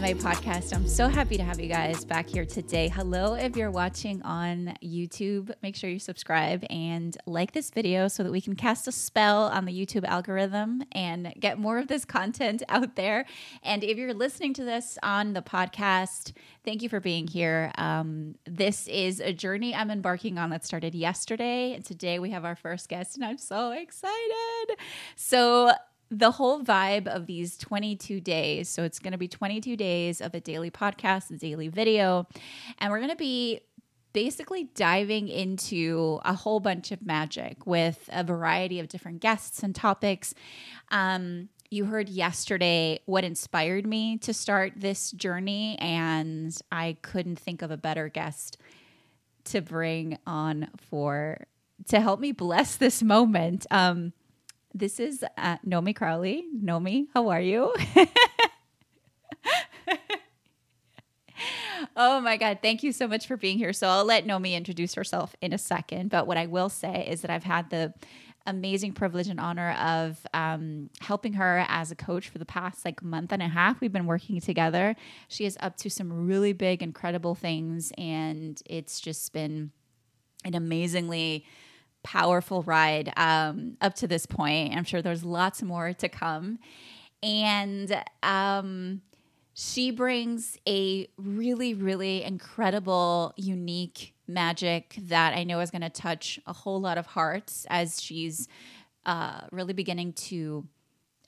MA podcast. I'm so happy to have you guys back here today. Hello, if you're watching on YouTube, make sure you subscribe and like this video so that we can cast a spell on the YouTube algorithm and get more of this content out there. And if you're listening to this on the podcast, thank you for being here. Um, this is a journey I'm embarking on that started yesterday. And today we have our first guest, and I'm so excited. So, the whole vibe of these 22 days. So it's going to be 22 days of a daily podcast, a daily video, and we're going to be basically diving into a whole bunch of magic with a variety of different guests and topics. Um, you heard yesterday what inspired me to start this journey, and I couldn't think of a better guest to bring on for to help me bless this moment. Um, this is uh, Nomi Crowley. Nomi, how are you? oh my God. Thank you so much for being here. So I'll let Nomi introduce herself in a second. But what I will say is that I've had the amazing privilege and honor of um, helping her as a coach for the past like month and a half. We've been working together. She is up to some really big, incredible things. And it's just been an amazingly powerful ride um, up to this point. I'm sure there's lots more to come. And um, she brings a really, really incredible, unique magic that I know is going to touch a whole lot of hearts as she's uh, really beginning to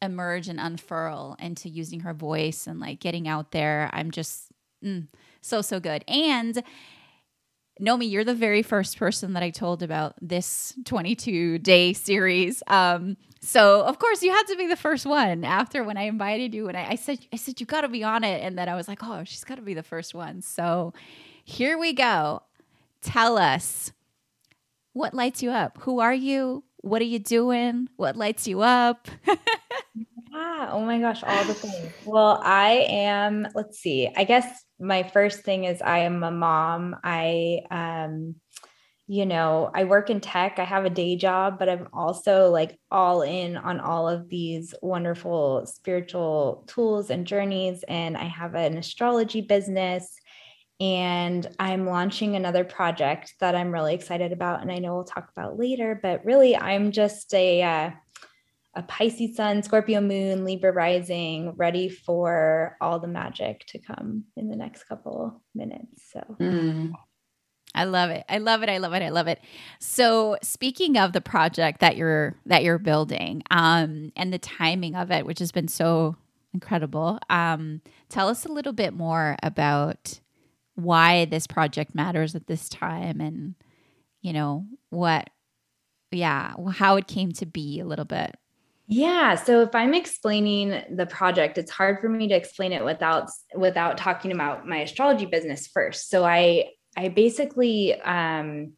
emerge and unfurl into using her voice and like getting out there. I'm just mm, so, so good. And Nomi, you're the very first person that I told about this 22 day series. Um, so of course you had to be the first one after when I invited you and I, I said, I said, you gotta be on it. And then I was like, oh, she's gotta be the first one. So here we go. Tell us what lights you up? Who are you? What are you doing? What lights you up? Ah, oh my gosh, all the things. Well, I am, let's see, I guess my first thing is I am a mom. I, um, you know, I work in tech. I have a day job, but I'm also like all in on all of these wonderful spiritual tools and journeys. And I have an astrology business and I'm launching another project that I'm really excited about. And I know we'll talk about later, but really, I'm just a, uh, a Pisces sun, Scorpio moon, Libra rising, ready for all the magic to come in the next couple minutes. So mm. I love it. I love it. I love it. I love it. So speaking of the project that you're that you're building, um, and the timing of it, which has been so incredible, um, tell us a little bit more about why this project matters at this time and you know what yeah how it came to be a little bit yeah, so if I'm explaining the project, it's hard for me to explain it without without talking about my astrology business first. So I I basically um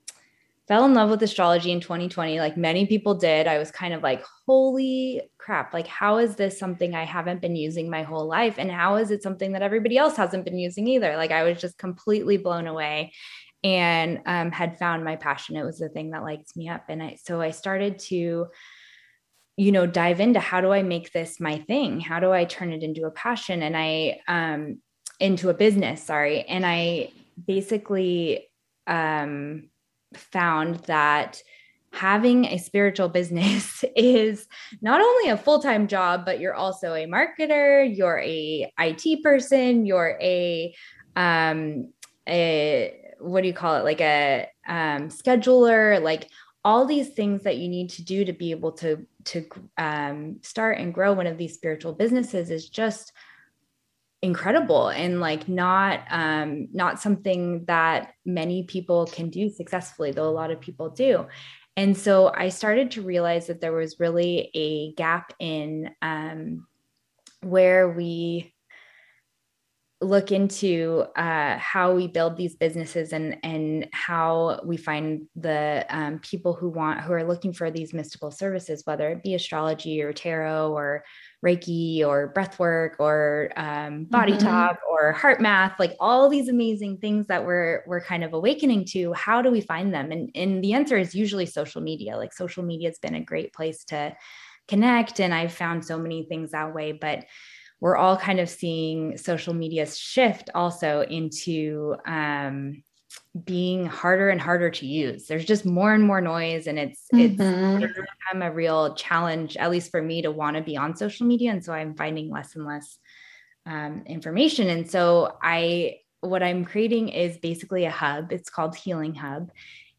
fell in love with astrology in 2020 like many people did. I was kind of like, "Holy crap, like how is this something I haven't been using my whole life and how is it something that everybody else hasn't been using either?" Like I was just completely blown away and um, had found my passion. It was the thing that lights me up and I so I started to you know dive into how do i make this my thing? How do i turn it into a passion? And i um into a business sorry. And i basically um found that having a spiritual business is not only a full-time job but you're also a marketer you're a IT person you're a um a what do you call it? Like a um scheduler like all these things that you need to do to be able to to um, start and grow one of these spiritual businesses is just incredible and like not um not something that many people can do successfully though a lot of people do. And so i started to realize that there was really a gap in um where we look into uh, how we build these businesses and and how we find the um, people who want who are looking for these mystical services, whether it be astrology or tarot or Reiki or breath work or um, body mm-hmm. talk or heart math like all these amazing things that we're we're kind of awakening to. How do we find them? And and the answer is usually social media. Like social media has been a great place to connect, and I've found so many things that way, but we're all kind of seeing social media shift also into um, being harder and harder to use. There's just more and more noise, and it's mm-hmm. it's become a real challenge, at least for me, to want to be on social media. And so I'm finding less and less um, information. And so I what I'm creating is basically a hub. It's called Healing Hub.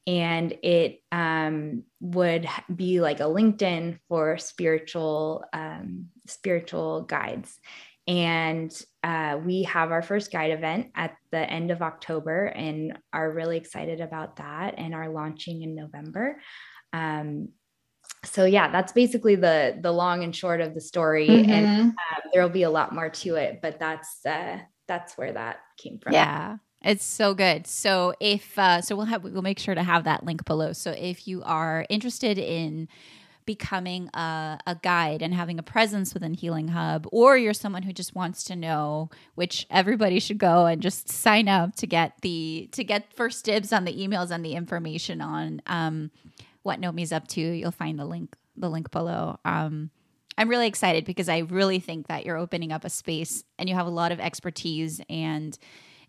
And it um, would be like a LinkedIn for spiritual um, spiritual guides. And uh, we have our first guide event at the end of October and are really excited about that and are launching in November. Um, so yeah, that's basically the the long and short of the story, mm-hmm. and uh, there will be a lot more to it. But that's uh, that's where that came from. Yeah. It's so good. So if uh, so, we'll have we'll make sure to have that link below. So if you are interested in becoming a, a, guide and having a presence within Healing Hub, or you're someone who just wants to know, which everybody should go and just sign up to get the to get first dibs on the emails and the information on um, what Nomi's up to. You'll find the link the link below. Um, I'm really excited because I really think that you're opening up a space and you have a lot of expertise and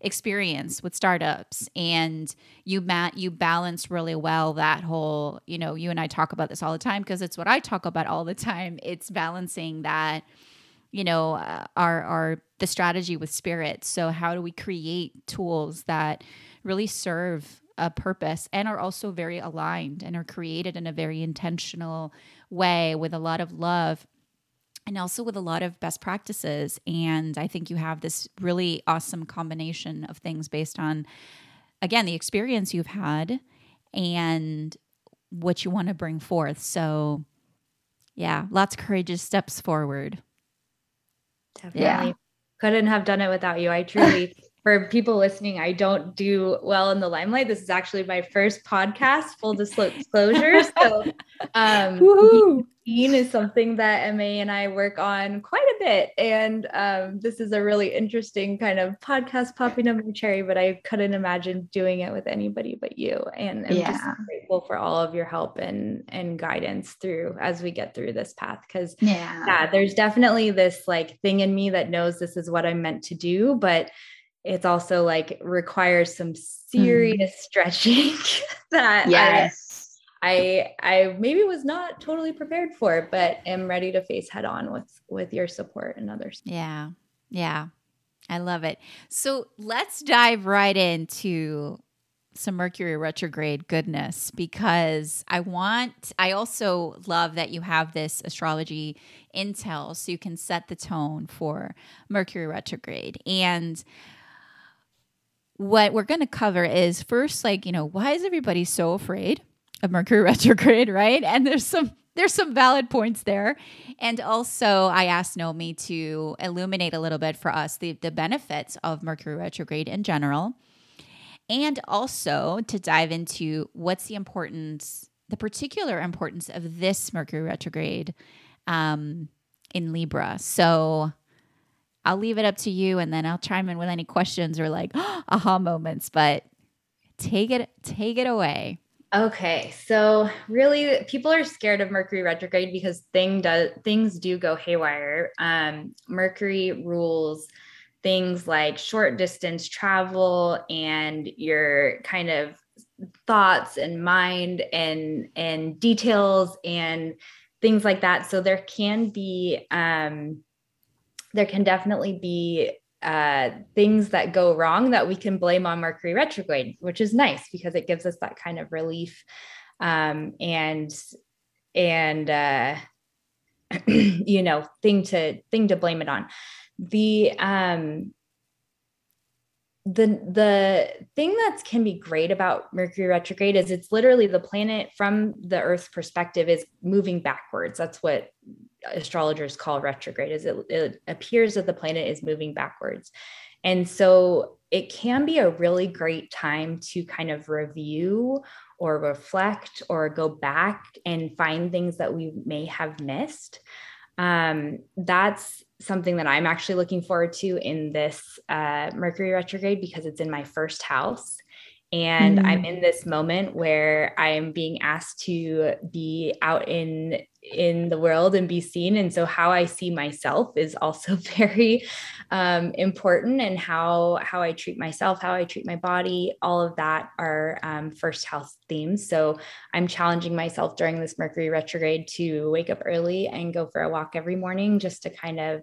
experience with startups and you mat you balance really well that whole you know you and I talk about this all the time because it's what I talk about all the time. It's balancing that you know uh, our our the strategy with spirit. So how do we create tools that really serve a purpose and are also very aligned and are created in a very intentional way with a lot of love and also with a lot of best practices. And I think you have this really awesome combination of things based on, again, the experience you've had and what you want to bring forth. So, yeah, lots of courageous steps forward. Definitely. Yeah. Couldn't have done it without you. I truly, for people listening, I don't do well in the limelight. This is actually my first podcast, full disclosure. So, um, being is something that MA and I work on quite a bit. And um, this is a really interesting kind of podcast popping up my cherry, but I couldn't imagine doing it with anybody but you. And I'm yeah. just grateful for all of your help and and guidance through as we get through this path. Cause yeah. yeah, there's definitely this like thing in me that knows this is what I'm meant to do, but it's also like requires some serious mm. stretching that yes. I I maybe was not totally prepared for, but am ready to face head on with with your support and others. Yeah. Yeah. I love it. So let's dive right into some Mercury retrograde goodness because I want, I also love that you have this astrology intel so you can set the tone for Mercury retrograde. And what we're going to cover is first, like, you know, why is everybody so afraid? of Mercury retrograde, right? And there's some there's some valid points there. And also I asked Nomi to illuminate a little bit for us the, the benefits of Mercury retrograde in general. And also to dive into what's the importance, the particular importance of this Mercury retrograde um, in Libra. So I'll leave it up to you and then I'll chime in with any questions or like aha moments, but take it take it away. Okay, so really, people are scared of Mercury retrograde because thing does things do go haywire. Um, Mercury rules things like short distance travel and your kind of thoughts and mind and and details and things like that. So there can be um, there can definitely be uh, things that go wrong that we can blame on Mercury retrograde, which is nice because it gives us that kind of relief um, and and uh, you know thing to thing to blame it on. The um, the the thing that can be great about Mercury retrograde is it's literally the planet from the Earth's perspective is moving backwards. That's what astrologers call retrograde is it, it appears that the planet is moving backwards. And so it can be a really great time to kind of review or reflect or go back and find things that we may have missed. Um, that's something that i'm actually looking forward to in this uh, mercury retrograde because it's in my first house. And mm. i'm in this moment where i am being asked to be out in in the world and be seen. And so how i see myself is also very um, important and how how i treat myself how i treat my body all of that are um, first house themes. So i'm challenging myself during this mercury retrograde to wake up early and go for a walk every morning just to kind of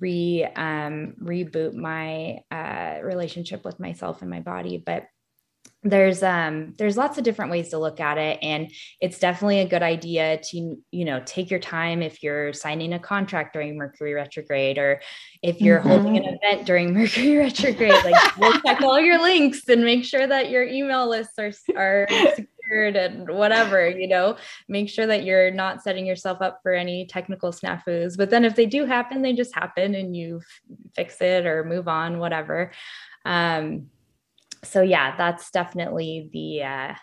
re um, reboot my uh, relationship with myself and my body. But there's um there's lots of different ways to look at it and it's definitely a good idea to you know take your time if you're signing a contract during mercury retrograde or if you're mm-hmm. holding an event during mercury retrograde like we'll check all your links and make sure that your email lists are are secured and whatever you know make sure that you're not setting yourself up for any technical snafus but then if they do happen they just happen and you fix it or move on whatever um so yeah, that's definitely the uh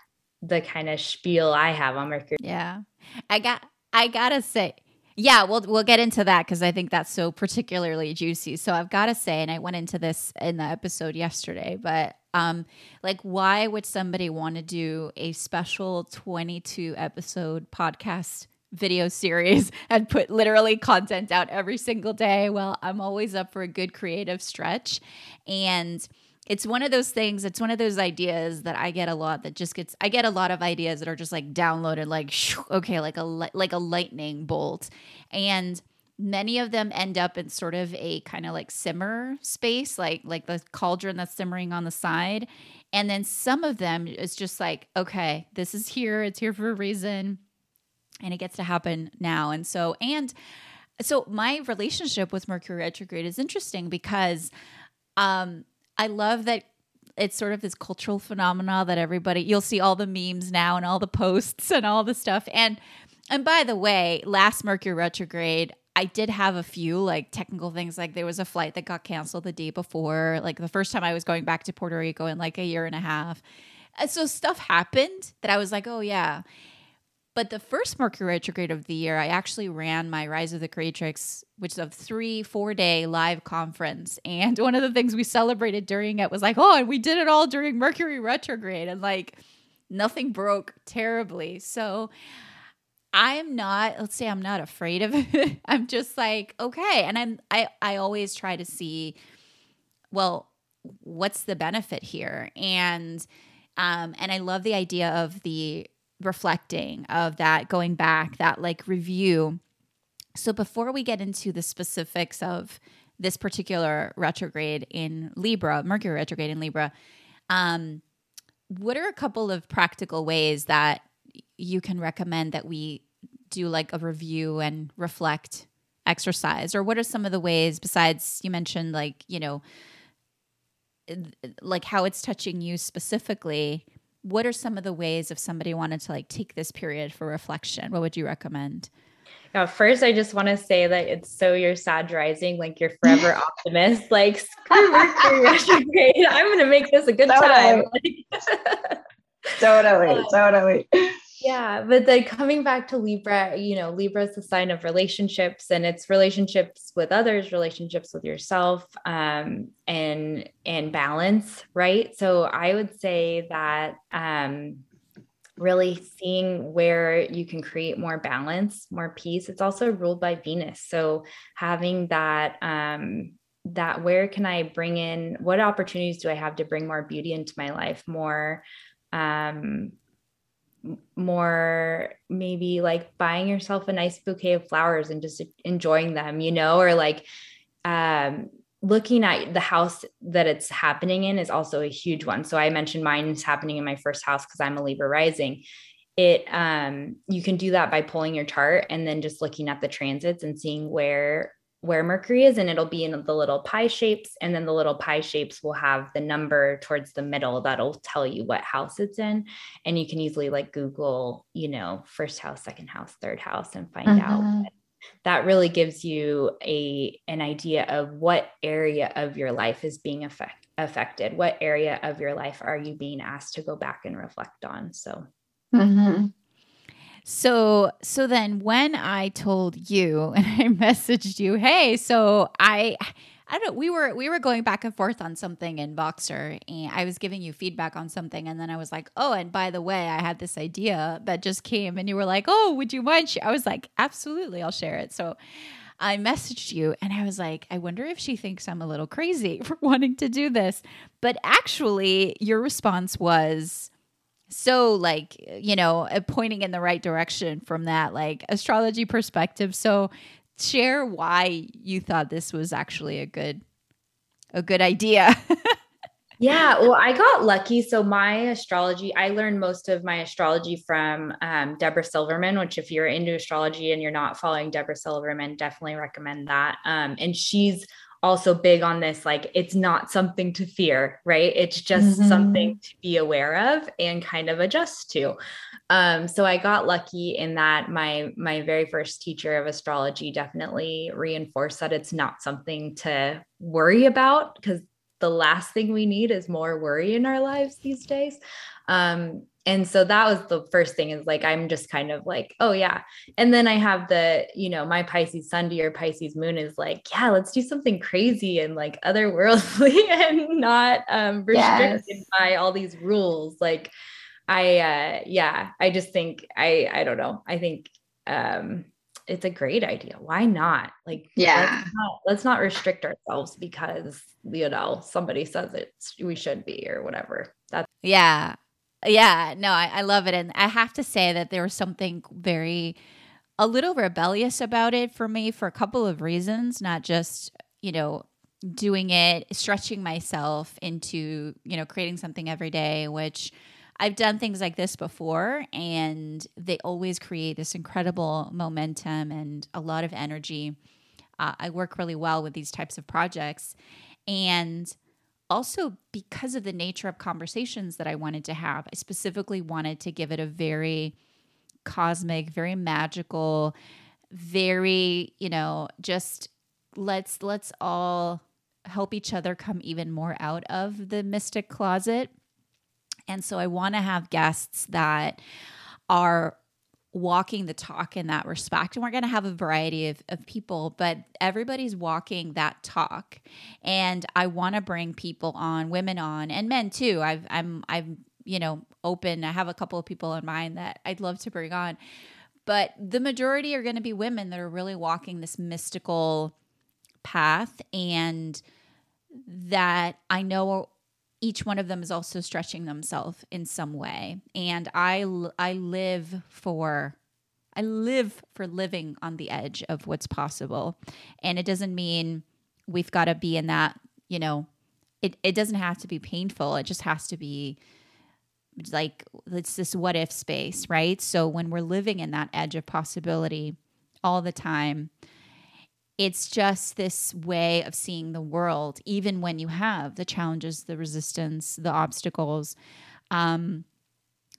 the kind of spiel I have on Mercury. Yeah. I got I gotta say, yeah, we'll we'll get into that because I think that's so particularly juicy. So I've got to say, and I went into this in the episode yesterday, but um, like, why would somebody want to do a special twenty-two episode podcast video series and put literally content out every single day? Well, I'm always up for a good creative stretch, and it's one of those things it's one of those ideas that i get a lot that just gets i get a lot of ideas that are just like downloaded like okay like a like a lightning bolt. And many of them end up in sort of a kind of like simmer space like like the cauldron that's simmering on the side. And then some of them is just like okay this is here it's here for a reason and it gets to happen now. And so and so my relationship with mercury retrograde is interesting because um I love that it's sort of this cultural phenomena that everybody you'll see all the memes now and all the posts and all the stuff. And and by the way, last Mercury retrograde, I did have a few like technical things. Like there was a flight that got canceled the day before. Like the first time I was going back to Puerto Rico in like a year and a half. And so stuff happened that I was like, oh yeah. But the first Mercury retrograde of the year, I actually ran my Rise of the Creatrix, which is a three, four day live conference. And one of the things we celebrated during it was like, oh, and we did it all during Mercury retrograde. And like nothing broke terribly. So I'm not, let's say I'm not afraid of it. I'm just like, okay. And I'm I I always try to see, well, what's the benefit here? And um, and I love the idea of the reflecting, of that going back, that like review. So before we get into the specifics of this particular retrograde in Libra, Mercury retrograde in Libra, um, what are a couple of practical ways that you can recommend that we do like a review and reflect exercise? Or what are some of the ways besides you mentioned like, you know, like how it's touching you specifically what are some of the ways if somebody wanted to like take this period for reflection what would you recommend now, first, I just want to say that it's so you're satirizing, like you're forever optimist. Like, screw Mercury retrograde. I'm going to make this a good totally. time. totally, uh, totally. Yeah, but then coming back to Libra, you know, Libra is the sign of relationships, and it's relationships with others, relationships with yourself, um, and and balance, right? So I would say that um, really seeing where you can create more balance, more peace. It's also ruled by Venus, so having that um, that where can I bring in what opportunities do I have to bring more beauty into my life, more um more maybe like buying yourself a nice bouquet of flowers and just enjoying them, you know, or like um, looking at the house that it's happening in is also a huge one. So I mentioned mine is happening in my first house because I'm a Libra rising. It um you can do that by pulling your chart and then just looking at the transits and seeing where where Mercury is, and it'll be in the little pie shapes. And then the little pie shapes will have the number towards the middle that'll tell you what house it's in. And you can easily like Google, you know, first house, second house, third house, and find out. Mm-hmm. That really gives you a an idea of what area of your life is being affect, affected. What area of your life are you being asked to go back and reflect on? So. Mm-hmm. So so then when I told you and I messaged you, hey, so I I don't know. We were we were going back and forth on something in Voxer and I was giving you feedback on something, and then I was like, "Oh, and by the way, I had this idea that just came," and you were like, "Oh, would you mind?" I was like, "Absolutely, I'll share it." So I messaged you, and I was like, "I wonder if she thinks I'm a little crazy for wanting to do this," but actually, your response was so like you know pointing in the right direction from that like astrology perspective so share why you thought this was actually a good a good idea. yeah, well, I got lucky. So my astrology, I learned most of my astrology from um, Deborah Silverman. Which, if you're into astrology and you're not following Deborah Silverman, definitely recommend that. Um, and she's also big on this like it's not something to fear right it's just mm-hmm. something to be aware of and kind of adjust to um, so i got lucky in that my my very first teacher of astrology definitely reinforced that it's not something to worry about because the last thing we need is more worry in our lives these days. Um, and so that was the first thing is like i'm just kind of like oh yeah. And then i have the you know my pisces sun to your pisces moon is like yeah let's do something crazy and like otherworldly and not um restricted yes. by all these rules. Like i uh yeah i just think i i don't know. I think um it's a great idea. Why not? Like yeah. let's not, let's not restrict ourselves because you know somebody says it's we should be or whatever. That's yeah. Yeah, no, I, I love it. And I have to say that there was something very, a little rebellious about it for me for a couple of reasons, not just, you know, doing it, stretching myself into, you know, creating something every day, which I've done things like this before and they always create this incredible momentum and a lot of energy. Uh, I work really well with these types of projects. And also because of the nature of conversations that I wanted to have, I specifically wanted to give it a very cosmic, very magical, very, you know, just let's let's all help each other come even more out of the mystic closet. And so I want to have guests that are walking the talk in that respect. And we're going to have a variety of, of people, but everybody's walking that talk. And I want to bring people on, women on, and men too. I've, I'm, I'm, you know, open. I have a couple of people in mind that I'd love to bring on. But the majority are going to be women that are really walking this mystical path and that I know each one of them is also stretching themselves in some way. And i i live for i live for living on the edge of what's possible. And it doesn't mean we've got to be in that you know it, it doesn't have to be painful. It just has to be like it's this what if space right? So when we're living in that edge of possibility all the time it's just this way of seeing the world, even when you have the challenges, the resistance, the obstacles. Um,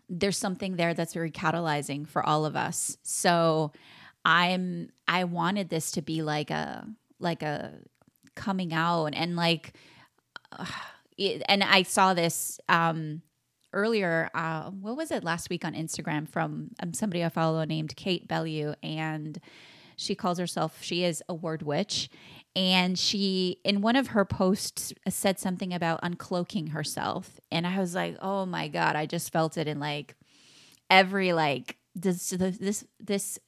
there's something there that's very catalyzing for all of us. So I'm I wanted this to be like a like a coming out and like uh, it, and I saw this um earlier uh what was it last week on Instagram from um, somebody I follow named Kate Bellew and she calls herself, she is a word witch. And she, in one of her posts, uh, said something about uncloaking herself. And I was like, oh my God, I just felt it in like every, like, this, this, this,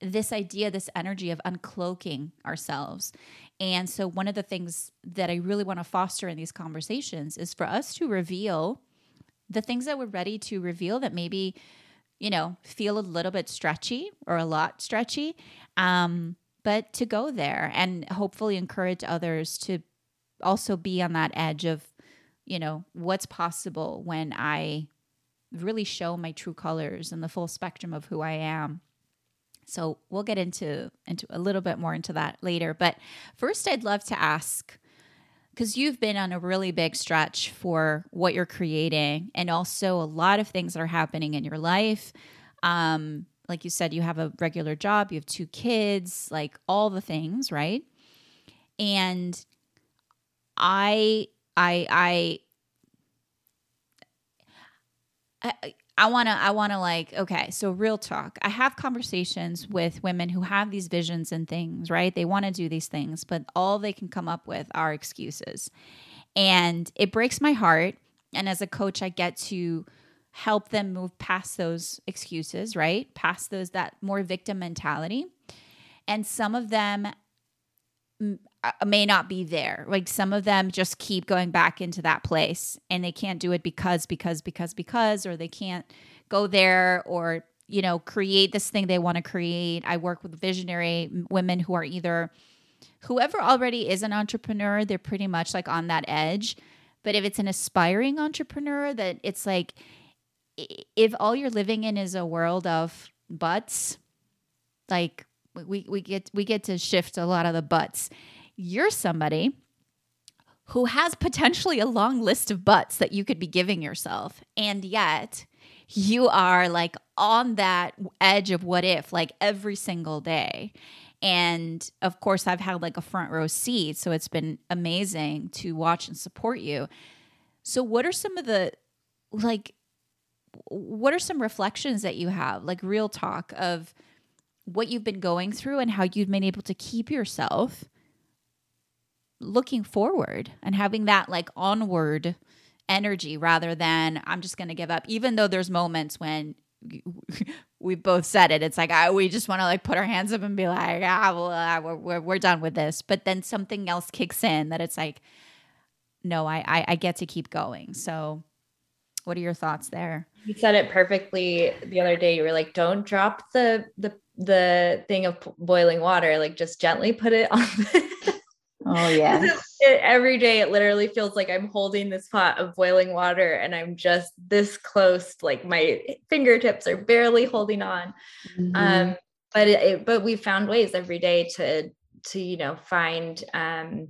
this idea, this energy of uncloaking ourselves. And so, one of the things that I really want to foster in these conversations is for us to reveal the things that we're ready to reveal that maybe you know, feel a little bit stretchy or a lot stretchy. Um, but to go there and hopefully encourage others to also be on that edge of, you know, what's possible when I really show my true colors and the full spectrum of who I am. So we'll get into into a little bit more into that later. But first, I'd love to ask because you've been on a really big stretch for what you're creating and also a lot of things that are happening in your life. Um, like you said, you have a regular job, you have two kids, like all the things, right? And I, I, I, I I want to I want to like okay, so real talk. I have conversations with women who have these visions and things, right? They want to do these things, but all they can come up with are excuses. And it breaks my heart, and as a coach I get to help them move past those excuses, right? Past those that more victim mentality. And some of them Uh, may not be there. Like some of them just keep going back into that place and they can't do it because, because, because, because, or they can't go there or, you know, create this thing they want to create. I work with visionary women who are either whoever already is an entrepreneur, they're pretty much like on that edge. But if it's an aspiring entrepreneur, that it's like, if all you're living in is a world of butts, like we, we get we get to shift a lot of the butts you're somebody who has potentially a long list of butts that you could be giving yourself. And yet you are like on that edge of what if, like every single day. And of course, I've had like a front row seat. So it's been amazing to watch and support you. So, what are some of the like, what are some reflections that you have, like real talk of what you've been going through and how you've been able to keep yourself looking forward and having that like onward energy rather than I'm just going to give up. Even though there's moments when we both said it, it's like I, we just want to like put our hands up and be like, ah, well, uh, we're, we're, we're done with this. But then something else kicks in that it's like, no, I, I, I get to keep going. So, what are your thoughts there? You said it perfectly the other day. You were like, "Don't drop the the the thing of boiling water. Like, just gently put it on." The- Oh yeah. Every day it literally feels like I'm holding this pot of boiling water and I'm just this close, like my fingertips are barely holding on. Mm-hmm. Um, but it, it, but we found ways every day to to you know find um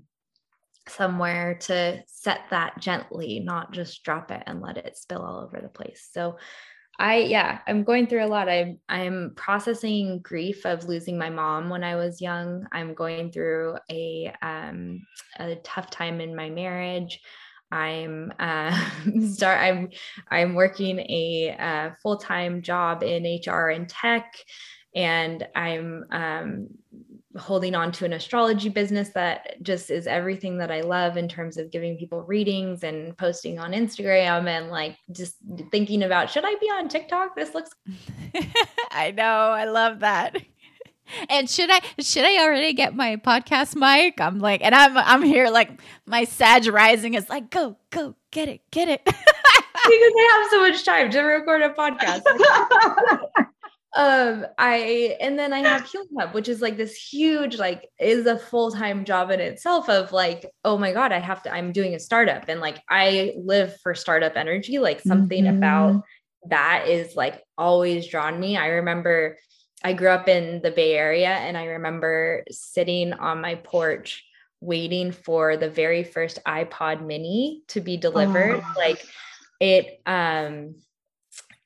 somewhere to set that gently, not just drop it and let it spill all over the place. So I yeah, I'm going through a lot. I'm I'm processing grief of losing my mom when I was young. I'm going through a um a tough time in my marriage. I'm uh, start I'm I'm working a uh, full-time job in HR and tech and I'm um, holding on to an astrology business that just is everything that I love in terms of giving people readings and posting on Instagram and like just thinking about should I be on TikTok? This looks I know, I love that. And should I should I already get my podcast mic? I'm like, and I'm I'm here like my Sag rising is like, go, go, get it, get it. because I have so much time to record a podcast um i and then i have healing hub which is like this huge like is a full-time job in itself of like oh my god i have to i'm doing a startup and like i live for startup energy like something mm-hmm. about that is like always drawn me i remember i grew up in the bay area and i remember sitting on my porch waiting for the very first ipod mini to be delivered oh. like it um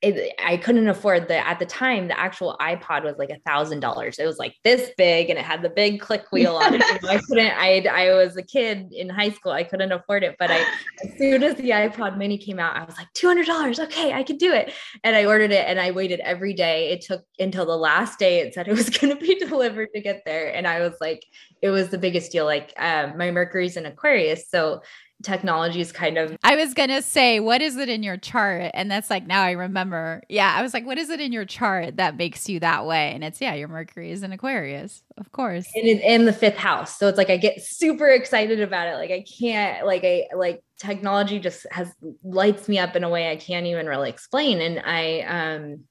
it, I couldn't afford the at the time the actual iPod was like a thousand dollars. It was like this big and it had the big click wheel on it. I couldn't. I I was a kid in high school. I couldn't afford it. But I as soon as the iPod Mini came out, I was like two hundred dollars. Okay, I could do it. And I ordered it and I waited every day. It took until the last day. It said it was going to be delivered to get there, and I was like, it was the biggest deal. Like um, my Mercury's in Aquarius, so technology is kind of I was going to say what is it in your chart and that's like now I remember. Yeah, I was like what is it in your chart that makes you that way? And it's yeah, your Mercury is in Aquarius. Of course. And it's in the 5th house. So it's like I get super excited about it. Like I can't like I like technology just has lights me up in a way I can't even really explain and I um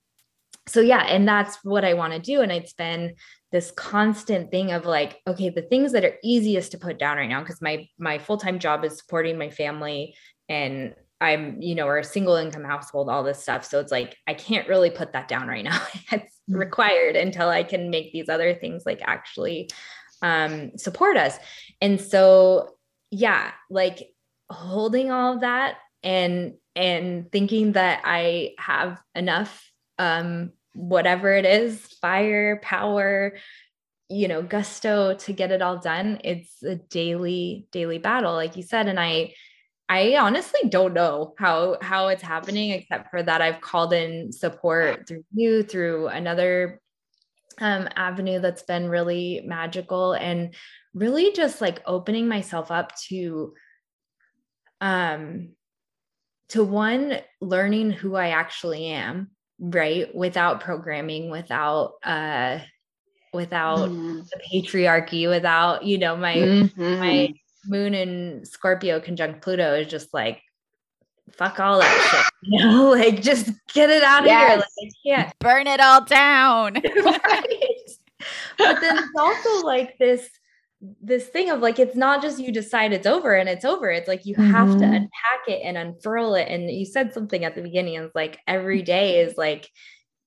so yeah, and that's what I want to do and it's been this constant thing of like okay the things that are easiest to put down right now because my my full-time job is supporting my family and i'm you know we're a single income household all this stuff. So it's like i can't really put that down right now. It's mm-hmm. required until i can make these other things like actually um, support us. And so yeah like holding all of that and and thinking that i have enough um whatever it is fire power you know gusto to get it all done it's a daily daily battle like you said and i I honestly don't know how how it's happening except for that I've called in support through you through another um, avenue that's been really magical and really just like opening myself up to um to one learning who I actually am right without programming without uh without mm. the patriarchy without you know my mm-hmm. my moon and Scorpio conjunct Pluto is just like, fuck all that shit. You know, like just get it out of here. Like I can't burn it all down. right? But then it's also like this this thing of like it's not just you decide it's over and it's over it's like you mm-hmm. have to mm-hmm. unpack it and unfurl it and you said something at the beginning it's like every day is like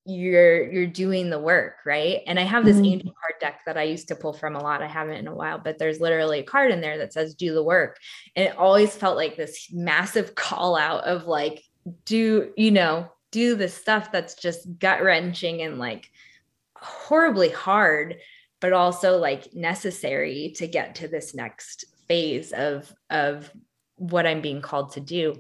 you're you're doing the work right and i have this mm-hmm. angel card deck that i used to pull from a lot i haven't in a while but there's literally a card in there that says do the work and it always felt like this massive call out of like do you know do the stuff that's just gut wrenching and like horribly hard but also like necessary to get to this next phase of of what i'm being called to do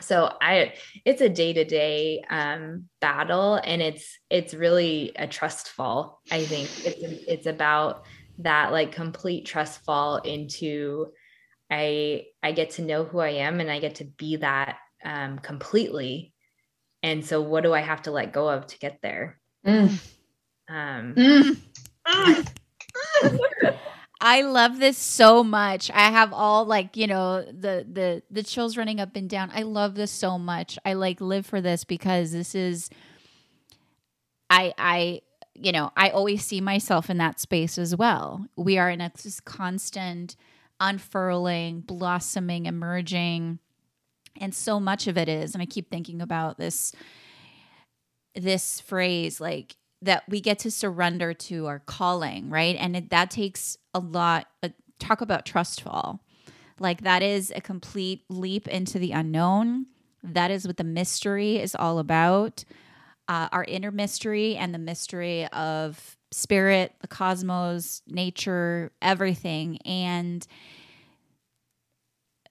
so i it's a day-to-day um, battle and it's it's really a trust fall i think it's it's about that like complete trust fall into i i get to know who i am and i get to be that um, completely and so what do i have to let go of to get there mm. um mm. I love this so much. I have all like, you know, the the the chills running up and down. I love this so much. I like live for this because this is I I you know, I always see myself in that space as well. We are in a this constant unfurling, blossoming, emerging. And so much of it is, and I keep thinking about this this phrase like that we get to surrender to our calling, right? And it, that takes a lot. Uh, talk about trust fall. Like that is a complete leap into the unknown. That is what the mystery is all about. Uh, our inner mystery and the mystery of spirit, the cosmos, nature, everything. And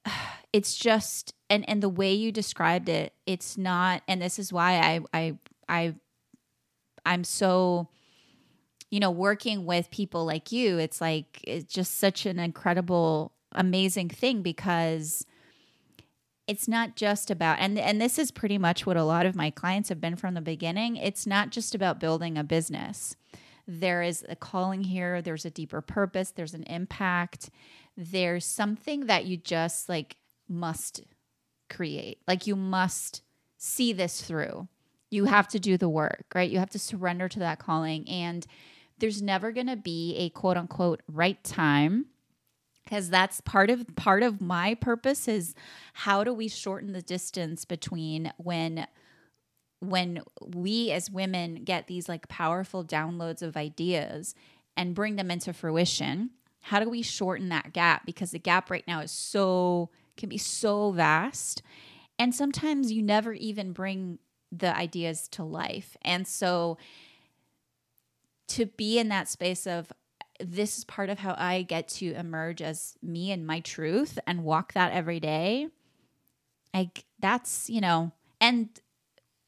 it's just and and the way you described it, it's not and this is why I I I I'm so you know working with people like you it's like it's just such an incredible amazing thing because it's not just about and and this is pretty much what a lot of my clients have been from the beginning. It's not just about building a business. There is a calling here there's a deeper purpose there's an impact there's something that you just like must create. Like you must see this through you have to do the work, right? You have to surrender to that calling. And there's never going to be a quote unquote right time because that's part of part of my purpose is how do we shorten the distance between when when we as women get these like powerful downloads of ideas and bring them into fruition how do we shorten that gap because the gap right now is so can be so vast and sometimes you never even bring the ideas to life. And so to be in that space of this is part of how I get to emerge as me and my truth and walk that every day. Like that's, you know, and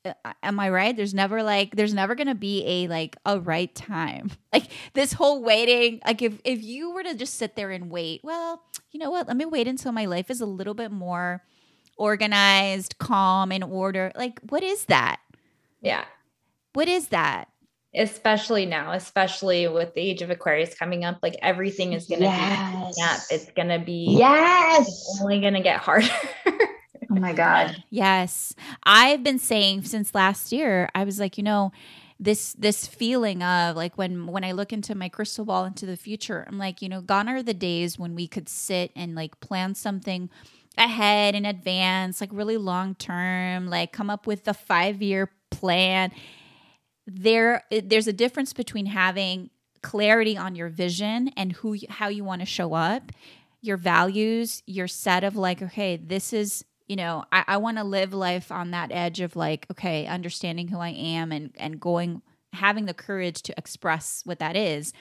uh, am I right? There's never like there's never going to be a like a right time. Like this whole waiting, like if if you were to just sit there and wait, well, you know what? Let me wait until my life is a little bit more organized, calm, and order. Like, what is that? Yeah. What is that? Especially now, especially with the age of Aquarius coming up, like everything is going to yes. be up. It's going to be, yes, only going to get harder. oh my God. Yes. I've been saying since last year, I was like, you know, this this feeling of like when when I look into my crystal ball into the future, I'm like, you know, gone are the days when we could sit and like plan something ahead in advance, like really long term, like come up with a five year plan. There, there's a difference between having clarity on your vision and who, how you want to show up, your values, your set of like, okay, this is you know i, I want to live life on that edge of like okay understanding who i am and and going having the courage to express what that is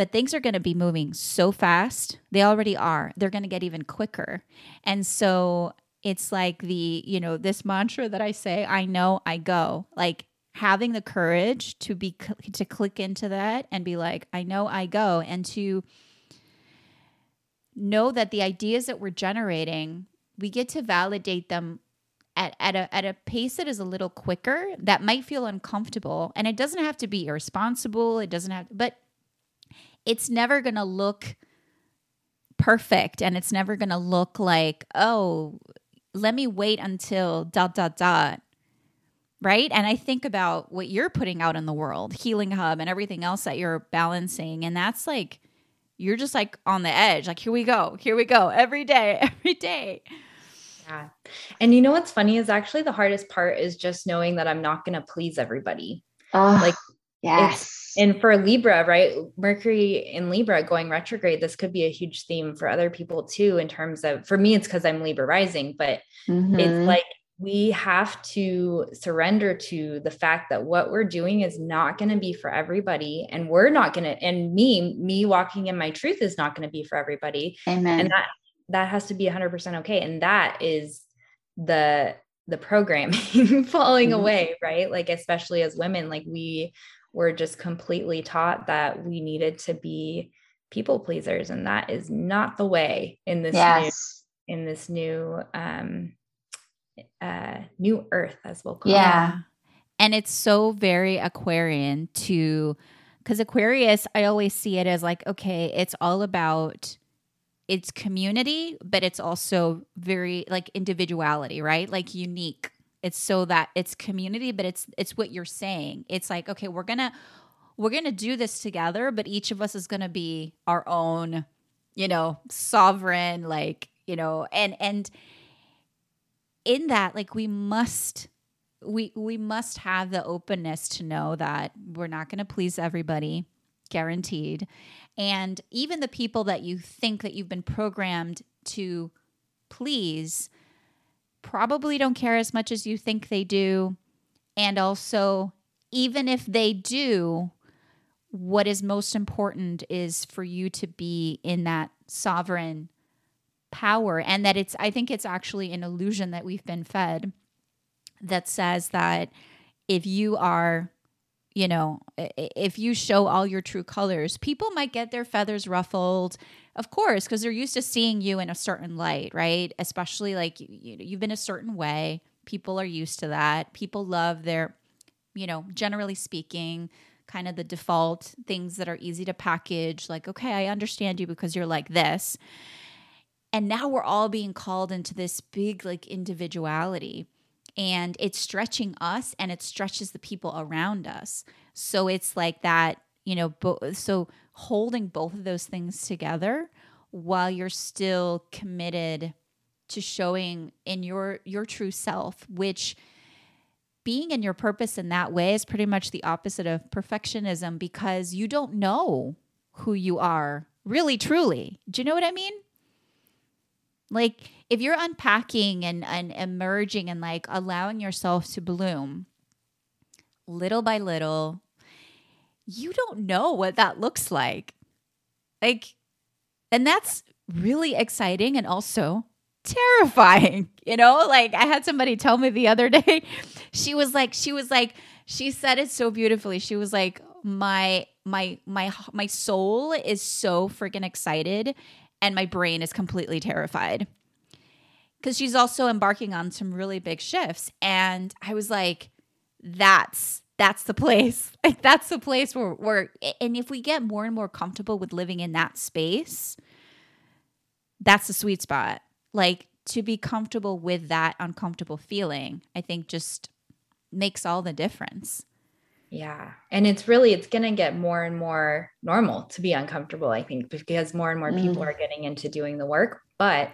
but things are going to be moving so fast. They already are. They're going to get even quicker. And so it's like the, you know, this mantra that I say, I know, I go. Like having the courage to be to click into that and be like, I know, I go and to know that the ideas that we're generating, we get to validate them at, at a at a pace that is a little quicker that might feel uncomfortable and it doesn't have to be irresponsible it doesn't have but it's never going to look perfect and it's never going to look like oh let me wait until dot dot dot right and i think about what you're putting out in the world healing hub and everything else that you're balancing and that's like you're just like on the edge like here we go here we go every day every day yeah. And you know what's funny is actually the hardest part is just knowing that I'm not going to please everybody. Oh, like, yes. And for Libra, right? Mercury in Libra going retrograde, this could be a huge theme for other people too, in terms of, for me, it's because I'm Libra rising, but mm-hmm. it's like, we have to surrender to the fact that what we're doing is not going to be for everybody and we're not going to and me me walking in my truth is not going to be for everybody amen and that that has to be 100% okay and that is the the programming falling mm-hmm. away right like especially as women like we were just completely taught that we needed to be people pleasers and that is not the way in this yes. new in this new um uh new earth as we'll call yeah. it Yeah. and it's so very aquarian to because aquarius i always see it as like okay it's all about it's community, but it's also very like individuality, right? Like unique. It's so that it's community, but it's it's what you're saying. It's like, okay, we're gonna we're gonna do this together, but each of us is gonna be our own, you know, sovereign, like, you know, and and in that, like we must we we must have the openness to know that we're not going to please everybody guaranteed and even the people that you think that you've been programmed to please probably don't care as much as you think they do. And also, even if they do, what is most important is for you to be in that sovereign power. And that it's, I think it's actually an illusion that we've been fed that says that if you are you know, if you show all your true colors, people might get their feathers ruffled, of course, because they're used to seeing you in a certain light, right? Especially like you, you've been a certain way. People are used to that. People love their, you know, generally speaking, kind of the default things that are easy to package, like, okay, I understand you because you're like this. And now we're all being called into this big, like, individuality and it's stretching us and it stretches the people around us. So it's like that, you know, bo- so holding both of those things together while you're still committed to showing in your your true self, which being in your purpose in that way is pretty much the opposite of perfectionism because you don't know who you are really truly. Do you know what I mean? Like if you're unpacking and, and emerging and like allowing yourself to bloom little by little, you don't know what that looks like. Like, and that's really exciting and also terrifying. You know, like I had somebody tell me the other day, she was like, she was like, she said it so beautifully. She was like, my my my my soul is so freaking excited and my brain is completely terrified because she's also embarking on some really big shifts and i was like that's that's the place like that's the place where where and if we get more and more comfortable with living in that space that's the sweet spot like to be comfortable with that uncomfortable feeling i think just makes all the difference yeah. And it's really, it's going to get more and more normal to be uncomfortable, I think, because more and more mm. people are getting into doing the work. But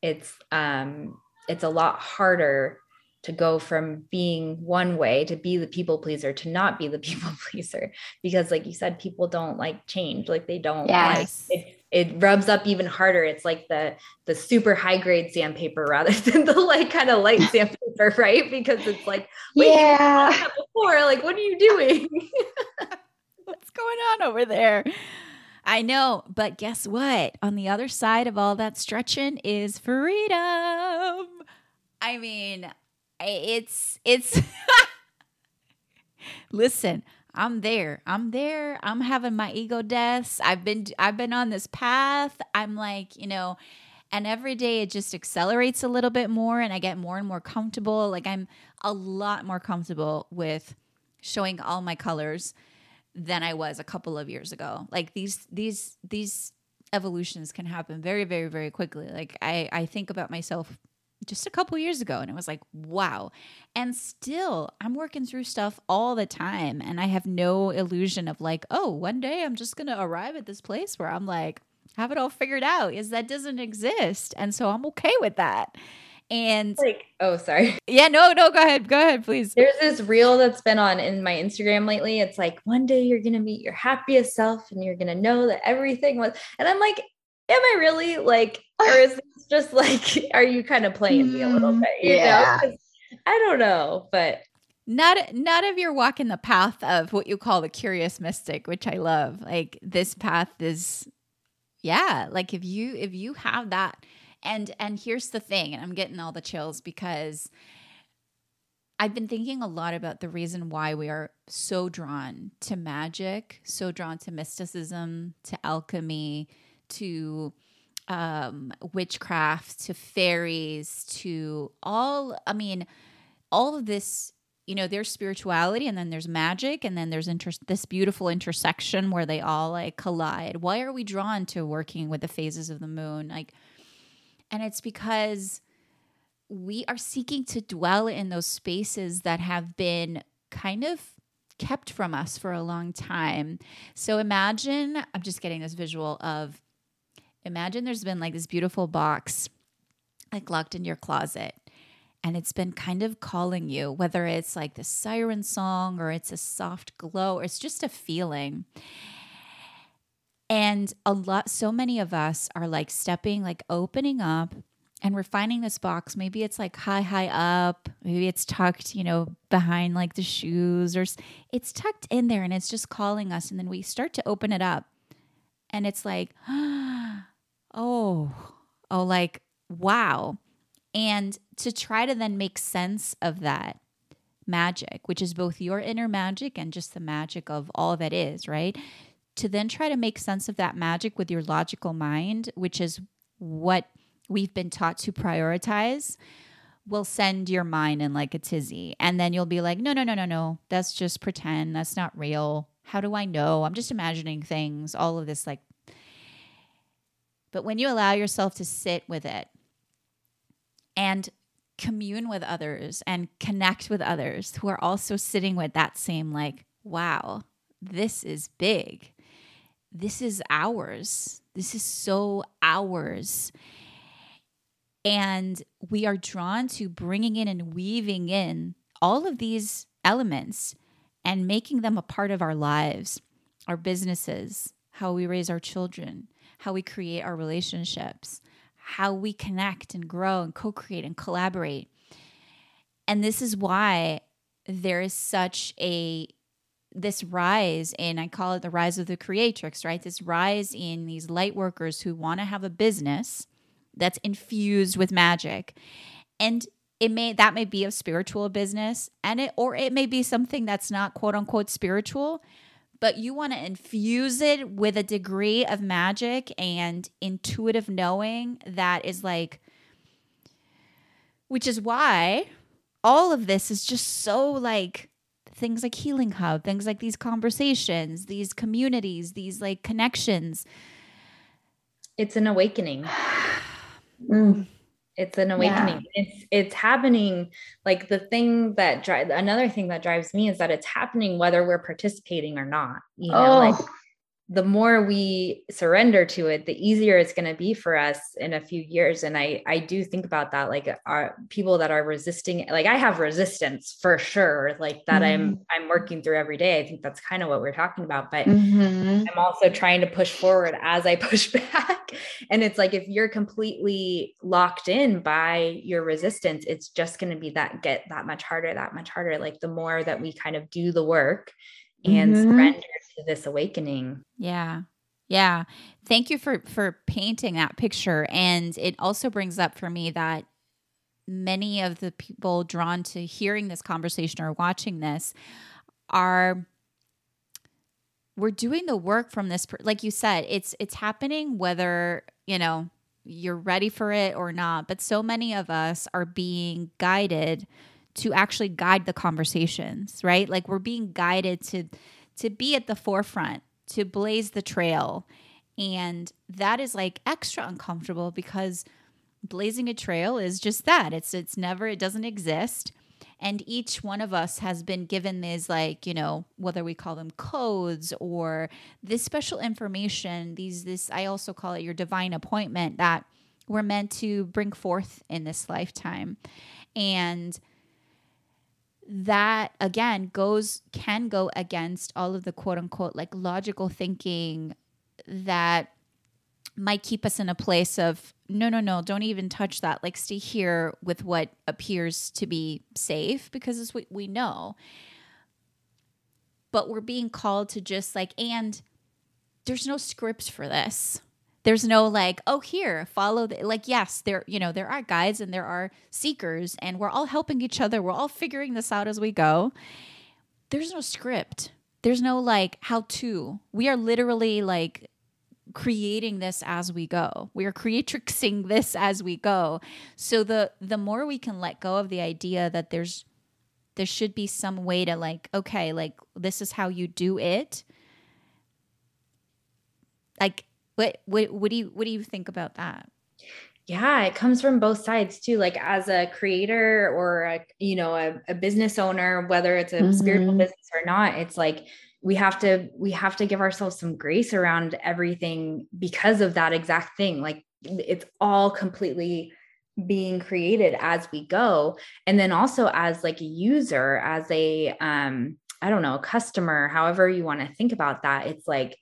it's, um, it's a lot harder to go from being one way to be the people pleaser to not be the people pleaser because like you said people don't like change. Like they don't yes. like it, it rubs up even harder. It's like the the super high grade sandpaper rather than the like kind of light sandpaper right? Because it's like yeah. before. Like what are you doing? What's going on over there? I know, but guess what? On the other side of all that stretching is freedom. I mean, it's it's Listen, I'm there. I'm there. I'm having my ego deaths. I've been I've been on this path. I'm like, you know, and every day it just accelerates a little bit more and I get more and more comfortable. Like I'm a lot more comfortable with showing all my colors than I was a couple of years ago. Like these these these evolutions can happen very very very quickly. Like I I think about myself just a couple years ago and it was like wow. And still I'm working through stuff all the time and I have no illusion of like, oh, one day I'm just going to arrive at this place where I'm like have it all figured out. Is that doesn't exist. And so I'm okay with that. And like, oh, sorry. Yeah, no, no, go ahead. Go ahead, please. There's this reel that's been on in my Instagram lately. It's like, one day you're going to meet your happiest self and you're going to know that everything was. And I'm like, am I really like, or is this just like, are you kind of playing me a little mm, bit? You yeah. know? I don't know, but not none of your walking the path of what you call the curious mystic, which I love. Like this path is, yeah. Like if you if you have that and and here's the thing, and I'm getting all the chills because I've been thinking a lot about the reason why we are so drawn to magic, so drawn to mysticism, to alchemy, to um, witchcraft, to fairies, to all, I mean, all of this, you know, there's spirituality and then there's magic and then there's inter- this beautiful intersection where they all like collide. Why are we drawn to working with the phases of the moon? Like, and it's because we are seeking to dwell in those spaces that have been kind of kept from us for a long time. So imagine, I'm just getting this visual of imagine there's been like this beautiful box like locked in your closet and it's been kind of calling you whether it's like the siren song or it's a soft glow or it's just a feeling and a lot, so many of us are like stepping, like opening up, and we're this box. Maybe it's like high, high up. Maybe it's tucked, you know, behind like the shoes, or it's tucked in there and it's just calling us. And then we start to open it up, and it's like, oh, oh, like, wow. And to try to then make sense of that magic, which is both your inner magic and just the magic of all that is, right? to then try to make sense of that magic with your logical mind, which is what we've been taught to prioritize, will send your mind in like a tizzy. And then you'll be like, no, no, no, no, no. That's just pretend. That's not real. How do I know? I'm just imagining things, all of this like. But when you allow yourself to sit with it and commune with others and connect with others who are also sitting with that same, like, wow, this is big this is ours. This is so ours. And we are drawn to bringing in and weaving in all of these elements and making them a part of our lives, our businesses, how we raise our children, how we create our relationships, how we connect and grow and co create and collaborate. And this is why there is such a this rise in I call it the rise of the creatrix, right? This rise in these light workers who want to have a business that's infused with magic. And it may that may be a spiritual business and it or it may be something that's not quote unquote spiritual, but you want to infuse it with a degree of magic and intuitive knowing that is like which is why all of this is just so like things like Healing Hub, things like these conversations, these communities, these like connections. It's an awakening. mm. It's an awakening. Yeah. It's it's happening. Like the thing that drives another thing that drives me is that it's happening whether we're participating or not. You know, oh. like the more we surrender to it the easier it's going to be for us in a few years and i i do think about that like our people that are resisting like i have resistance for sure like that mm-hmm. i'm i'm working through every day i think that's kind of what we're talking about but mm-hmm. i'm also trying to push forward as i push back and it's like if you're completely locked in by your resistance it's just going to be that get that much harder that much harder like the more that we kind of do the work and mm-hmm. surrender to this awakening. Yeah. Yeah. Thank you for for painting that picture and it also brings up for me that many of the people drawn to hearing this conversation or watching this are we're doing the work from this like you said it's it's happening whether you know you're ready for it or not but so many of us are being guided to actually guide the conversations right? Like we're being guided to to be at the forefront to blaze the trail. And that is like extra uncomfortable because blazing a trail is just that. It's it's never it doesn't exist. And each one of us has been given these like you know whether we call them codes or this special information these this i also call it your divine appointment that we're meant to bring forth in this lifetime. And that again goes can go against all of the quote unquote like logical thinking that might keep us in a place of no no no don't even touch that. Like stay here with what appears to be safe because it's what we know. But we're being called to just like and there's no scripts for this there's no like oh here follow the like yes there you know there are guides and there are seekers and we're all helping each other we're all figuring this out as we go there's no script there's no like how to we are literally like creating this as we go. We are creatrixing this as we go. So the the more we can let go of the idea that there's there should be some way to like okay, like this is how you do it. Like what what what do you what do you think about that? yeah it comes from both sides too like as a creator or a you know a, a business owner whether it's a mm-hmm. spiritual business or not it's like we have to we have to give ourselves some grace around everything because of that exact thing like it's all completely being created as we go and then also as like a user as a um i don't know customer however you want to think about that it's like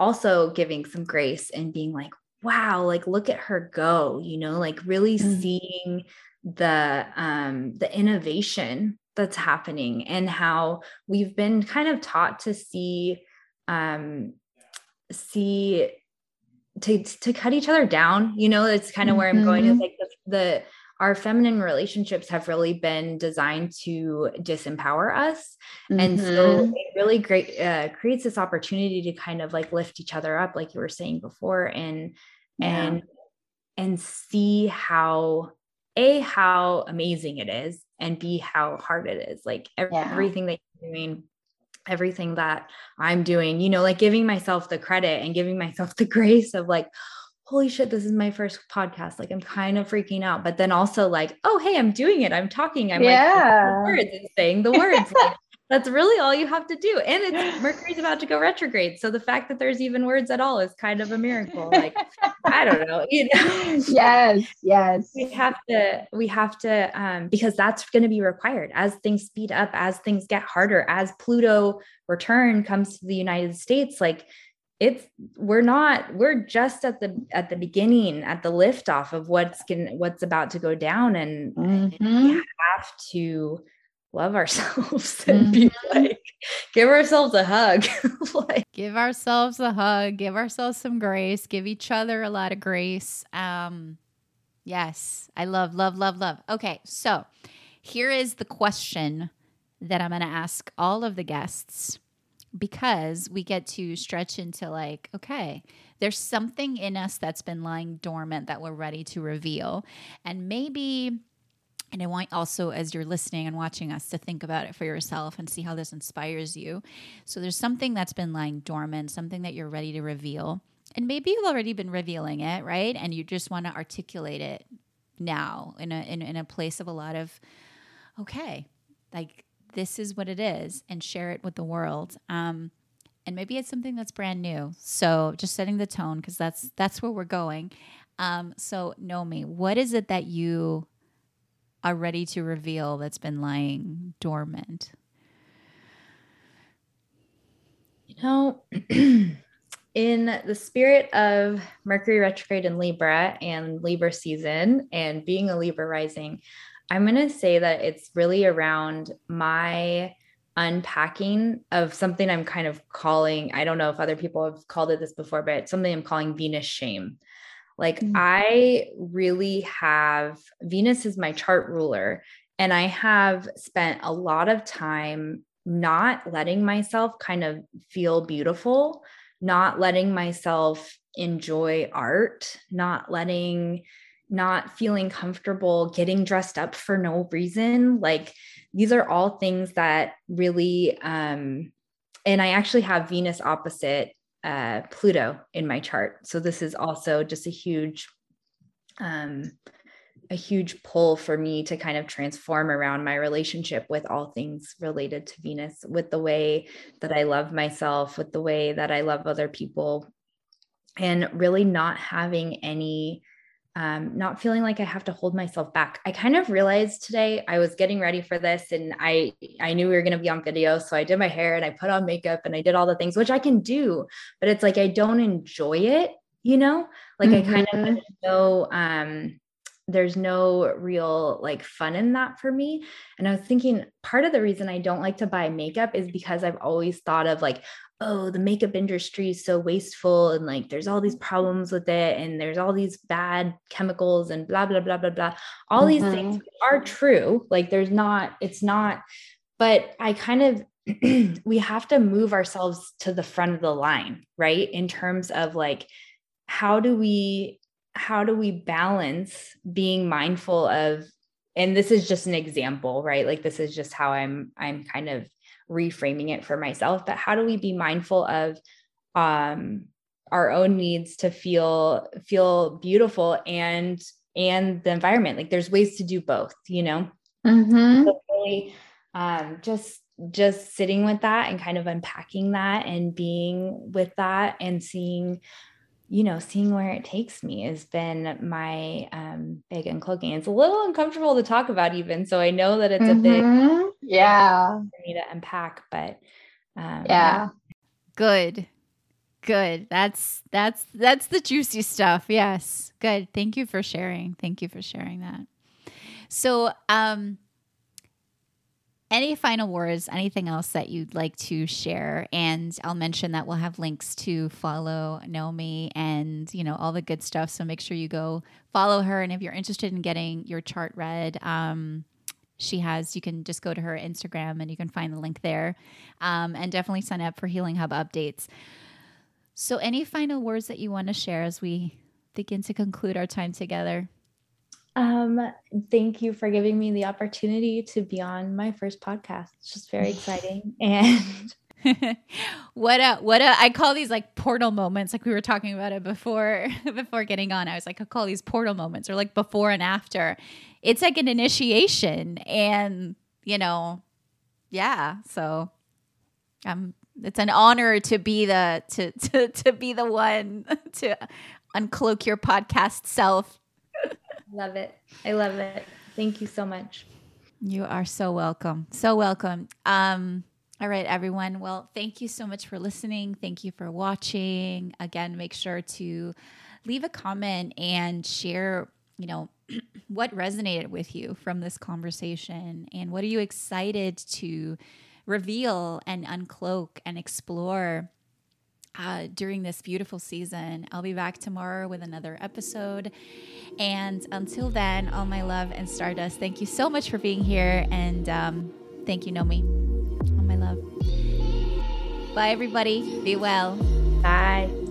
also giving some grace and being like wow like look at her go you know like really mm-hmm. seeing the um the innovation that's happening and how we've been kind of taught to see um see to to cut each other down you know that's kind of where i'm going is mm-hmm. like the, the our feminine relationships have really been designed to disempower us mm-hmm. and so mm-hmm. it really great uh, creates this opportunity to kind of like lift each other up like you were saying before and yeah. and and see how a how amazing it is and b how hard it is like everything yeah. that you're doing everything that i'm doing you know like giving myself the credit and giving myself the grace of like holy shit this is my first podcast like i'm kind of freaking out but then also like oh hey i'm doing it i'm talking i'm yeah. like words and saying the words like that's really all you have to do. And it's Mercury's about to go retrograde. So the fact that there's even words at all is kind of a miracle. Like, I don't know, you know. Yes, yes. We have to, we have to, um, because that's going to be required as things speed up, as things get harder, as Pluto return comes to the United States, like it's we're not we're just at the at the beginning at the liftoff of what's going what's about to go down and, mm-hmm. and we have to love ourselves and mm-hmm. be like give ourselves a hug like give ourselves a hug give ourselves some grace give each other a lot of grace um yes i love love love love okay so here is the question that i'm going to ask all of the guests because we get to stretch into like okay there's something in us that's been lying dormant that we're ready to reveal and maybe and I want also, as you're listening and watching us, to think about it for yourself and see how this inspires you. So there's something that's been lying dormant, something that you're ready to reveal. And maybe you've already been revealing it, right? And you just want to articulate it now in a in, in a place of a lot of, okay, like this is what it is, and share it with the world. Um, and maybe it's something that's brand new. So just setting the tone because that's that's where we're going. Um, so Nomi, what is it that you are ready to reveal that's been lying dormant? You know, in the spirit of Mercury retrograde in Libra and Libra season and being a Libra rising, I'm going to say that it's really around my unpacking of something I'm kind of calling, I don't know if other people have called it this before, but something I'm calling Venus shame. Like mm-hmm. I really have Venus is my chart ruler and I have spent a lot of time not letting myself kind of feel beautiful, not letting myself enjoy art, not letting not feeling comfortable getting dressed up for no reason like these are all things that really um and i actually have venus opposite uh pluto in my chart. So this is also just a huge um a huge pull for me to kind of transform around my relationship with all things related to Venus, with the way that I love myself, with the way that I love other people, and really not having any um, not feeling like I have to hold myself back. I kind of realized today I was getting ready for this and I I knew we were going to be on video so I did my hair and I put on makeup and I did all the things which I can do but it's like I don't enjoy it, you know? Like mm-hmm. I kind of mm-hmm. know um there's no real like fun in that for me. And I was thinking part of the reason I don't like to buy makeup is because I've always thought of like, oh, the makeup industry is so wasteful and like there's all these problems with it and there's all these bad chemicals and blah, blah, blah, blah, blah. All mm-hmm. these things mm-hmm. are true. Like there's not, it's not, but I kind of, we have to move ourselves to the front of the line, right? In terms of like, how do we how do we balance being mindful of and this is just an example right like this is just how i'm i'm kind of reframing it for myself but how do we be mindful of um our own needs to feel feel beautiful and and the environment like there's ways to do both you know mm-hmm. so really, um just just sitting with that and kind of unpacking that and being with that and seeing you know, seeing where it takes me has been my um, big uncloaking. It's a little uncomfortable to talk about, even. So I know that it's mm-hmm. a big, mm-hmm. yeah, for me to unpack. But um, yeah, good, good. That's that's that's the juicy stuff. Yes, good. Thank you for sharing. Thank you for sharing that. So, um, any final words, anything else that you'd like to share? And I'll mention that we'll have links to follow Nomi and, you know, all the good stuff. So make sure you go follow her. And if you're interested in getting your chart read, um, she has, you can just go to her Instagram and you can find the link there. Um, and definitely sign up for Healing Hub updates. So, any final words that you want to share as we begin to conclude our time together? Um, thank you for giving me the opportunity to be on my first podcast. It's just very exciting. And what a what a I call these like portal moments. Like we were talking about it before before getting on. I was like, I call these portal moments or like before and after. It's like an initiation. And, you know, yeah. So um it's an honor to be the to to to be the one to uncloak your podcast self love it. I love it. Thank you so much. You are so welcome. So welcome. Um, all right, everyone. Well, thank you so much for listening. Thank you for watching. Again, make sure to leave a comment and share, you know, what resonated with you from this conversation and what are you excited to reveal and uncloak and explore uh, during this beautiful season. I'll be back tomorrow with another episode. And until then, all my love and stardust, thank you so much for being here. And um, thank you, Nomi. All my love. Bye, everybody. Be well. Bye.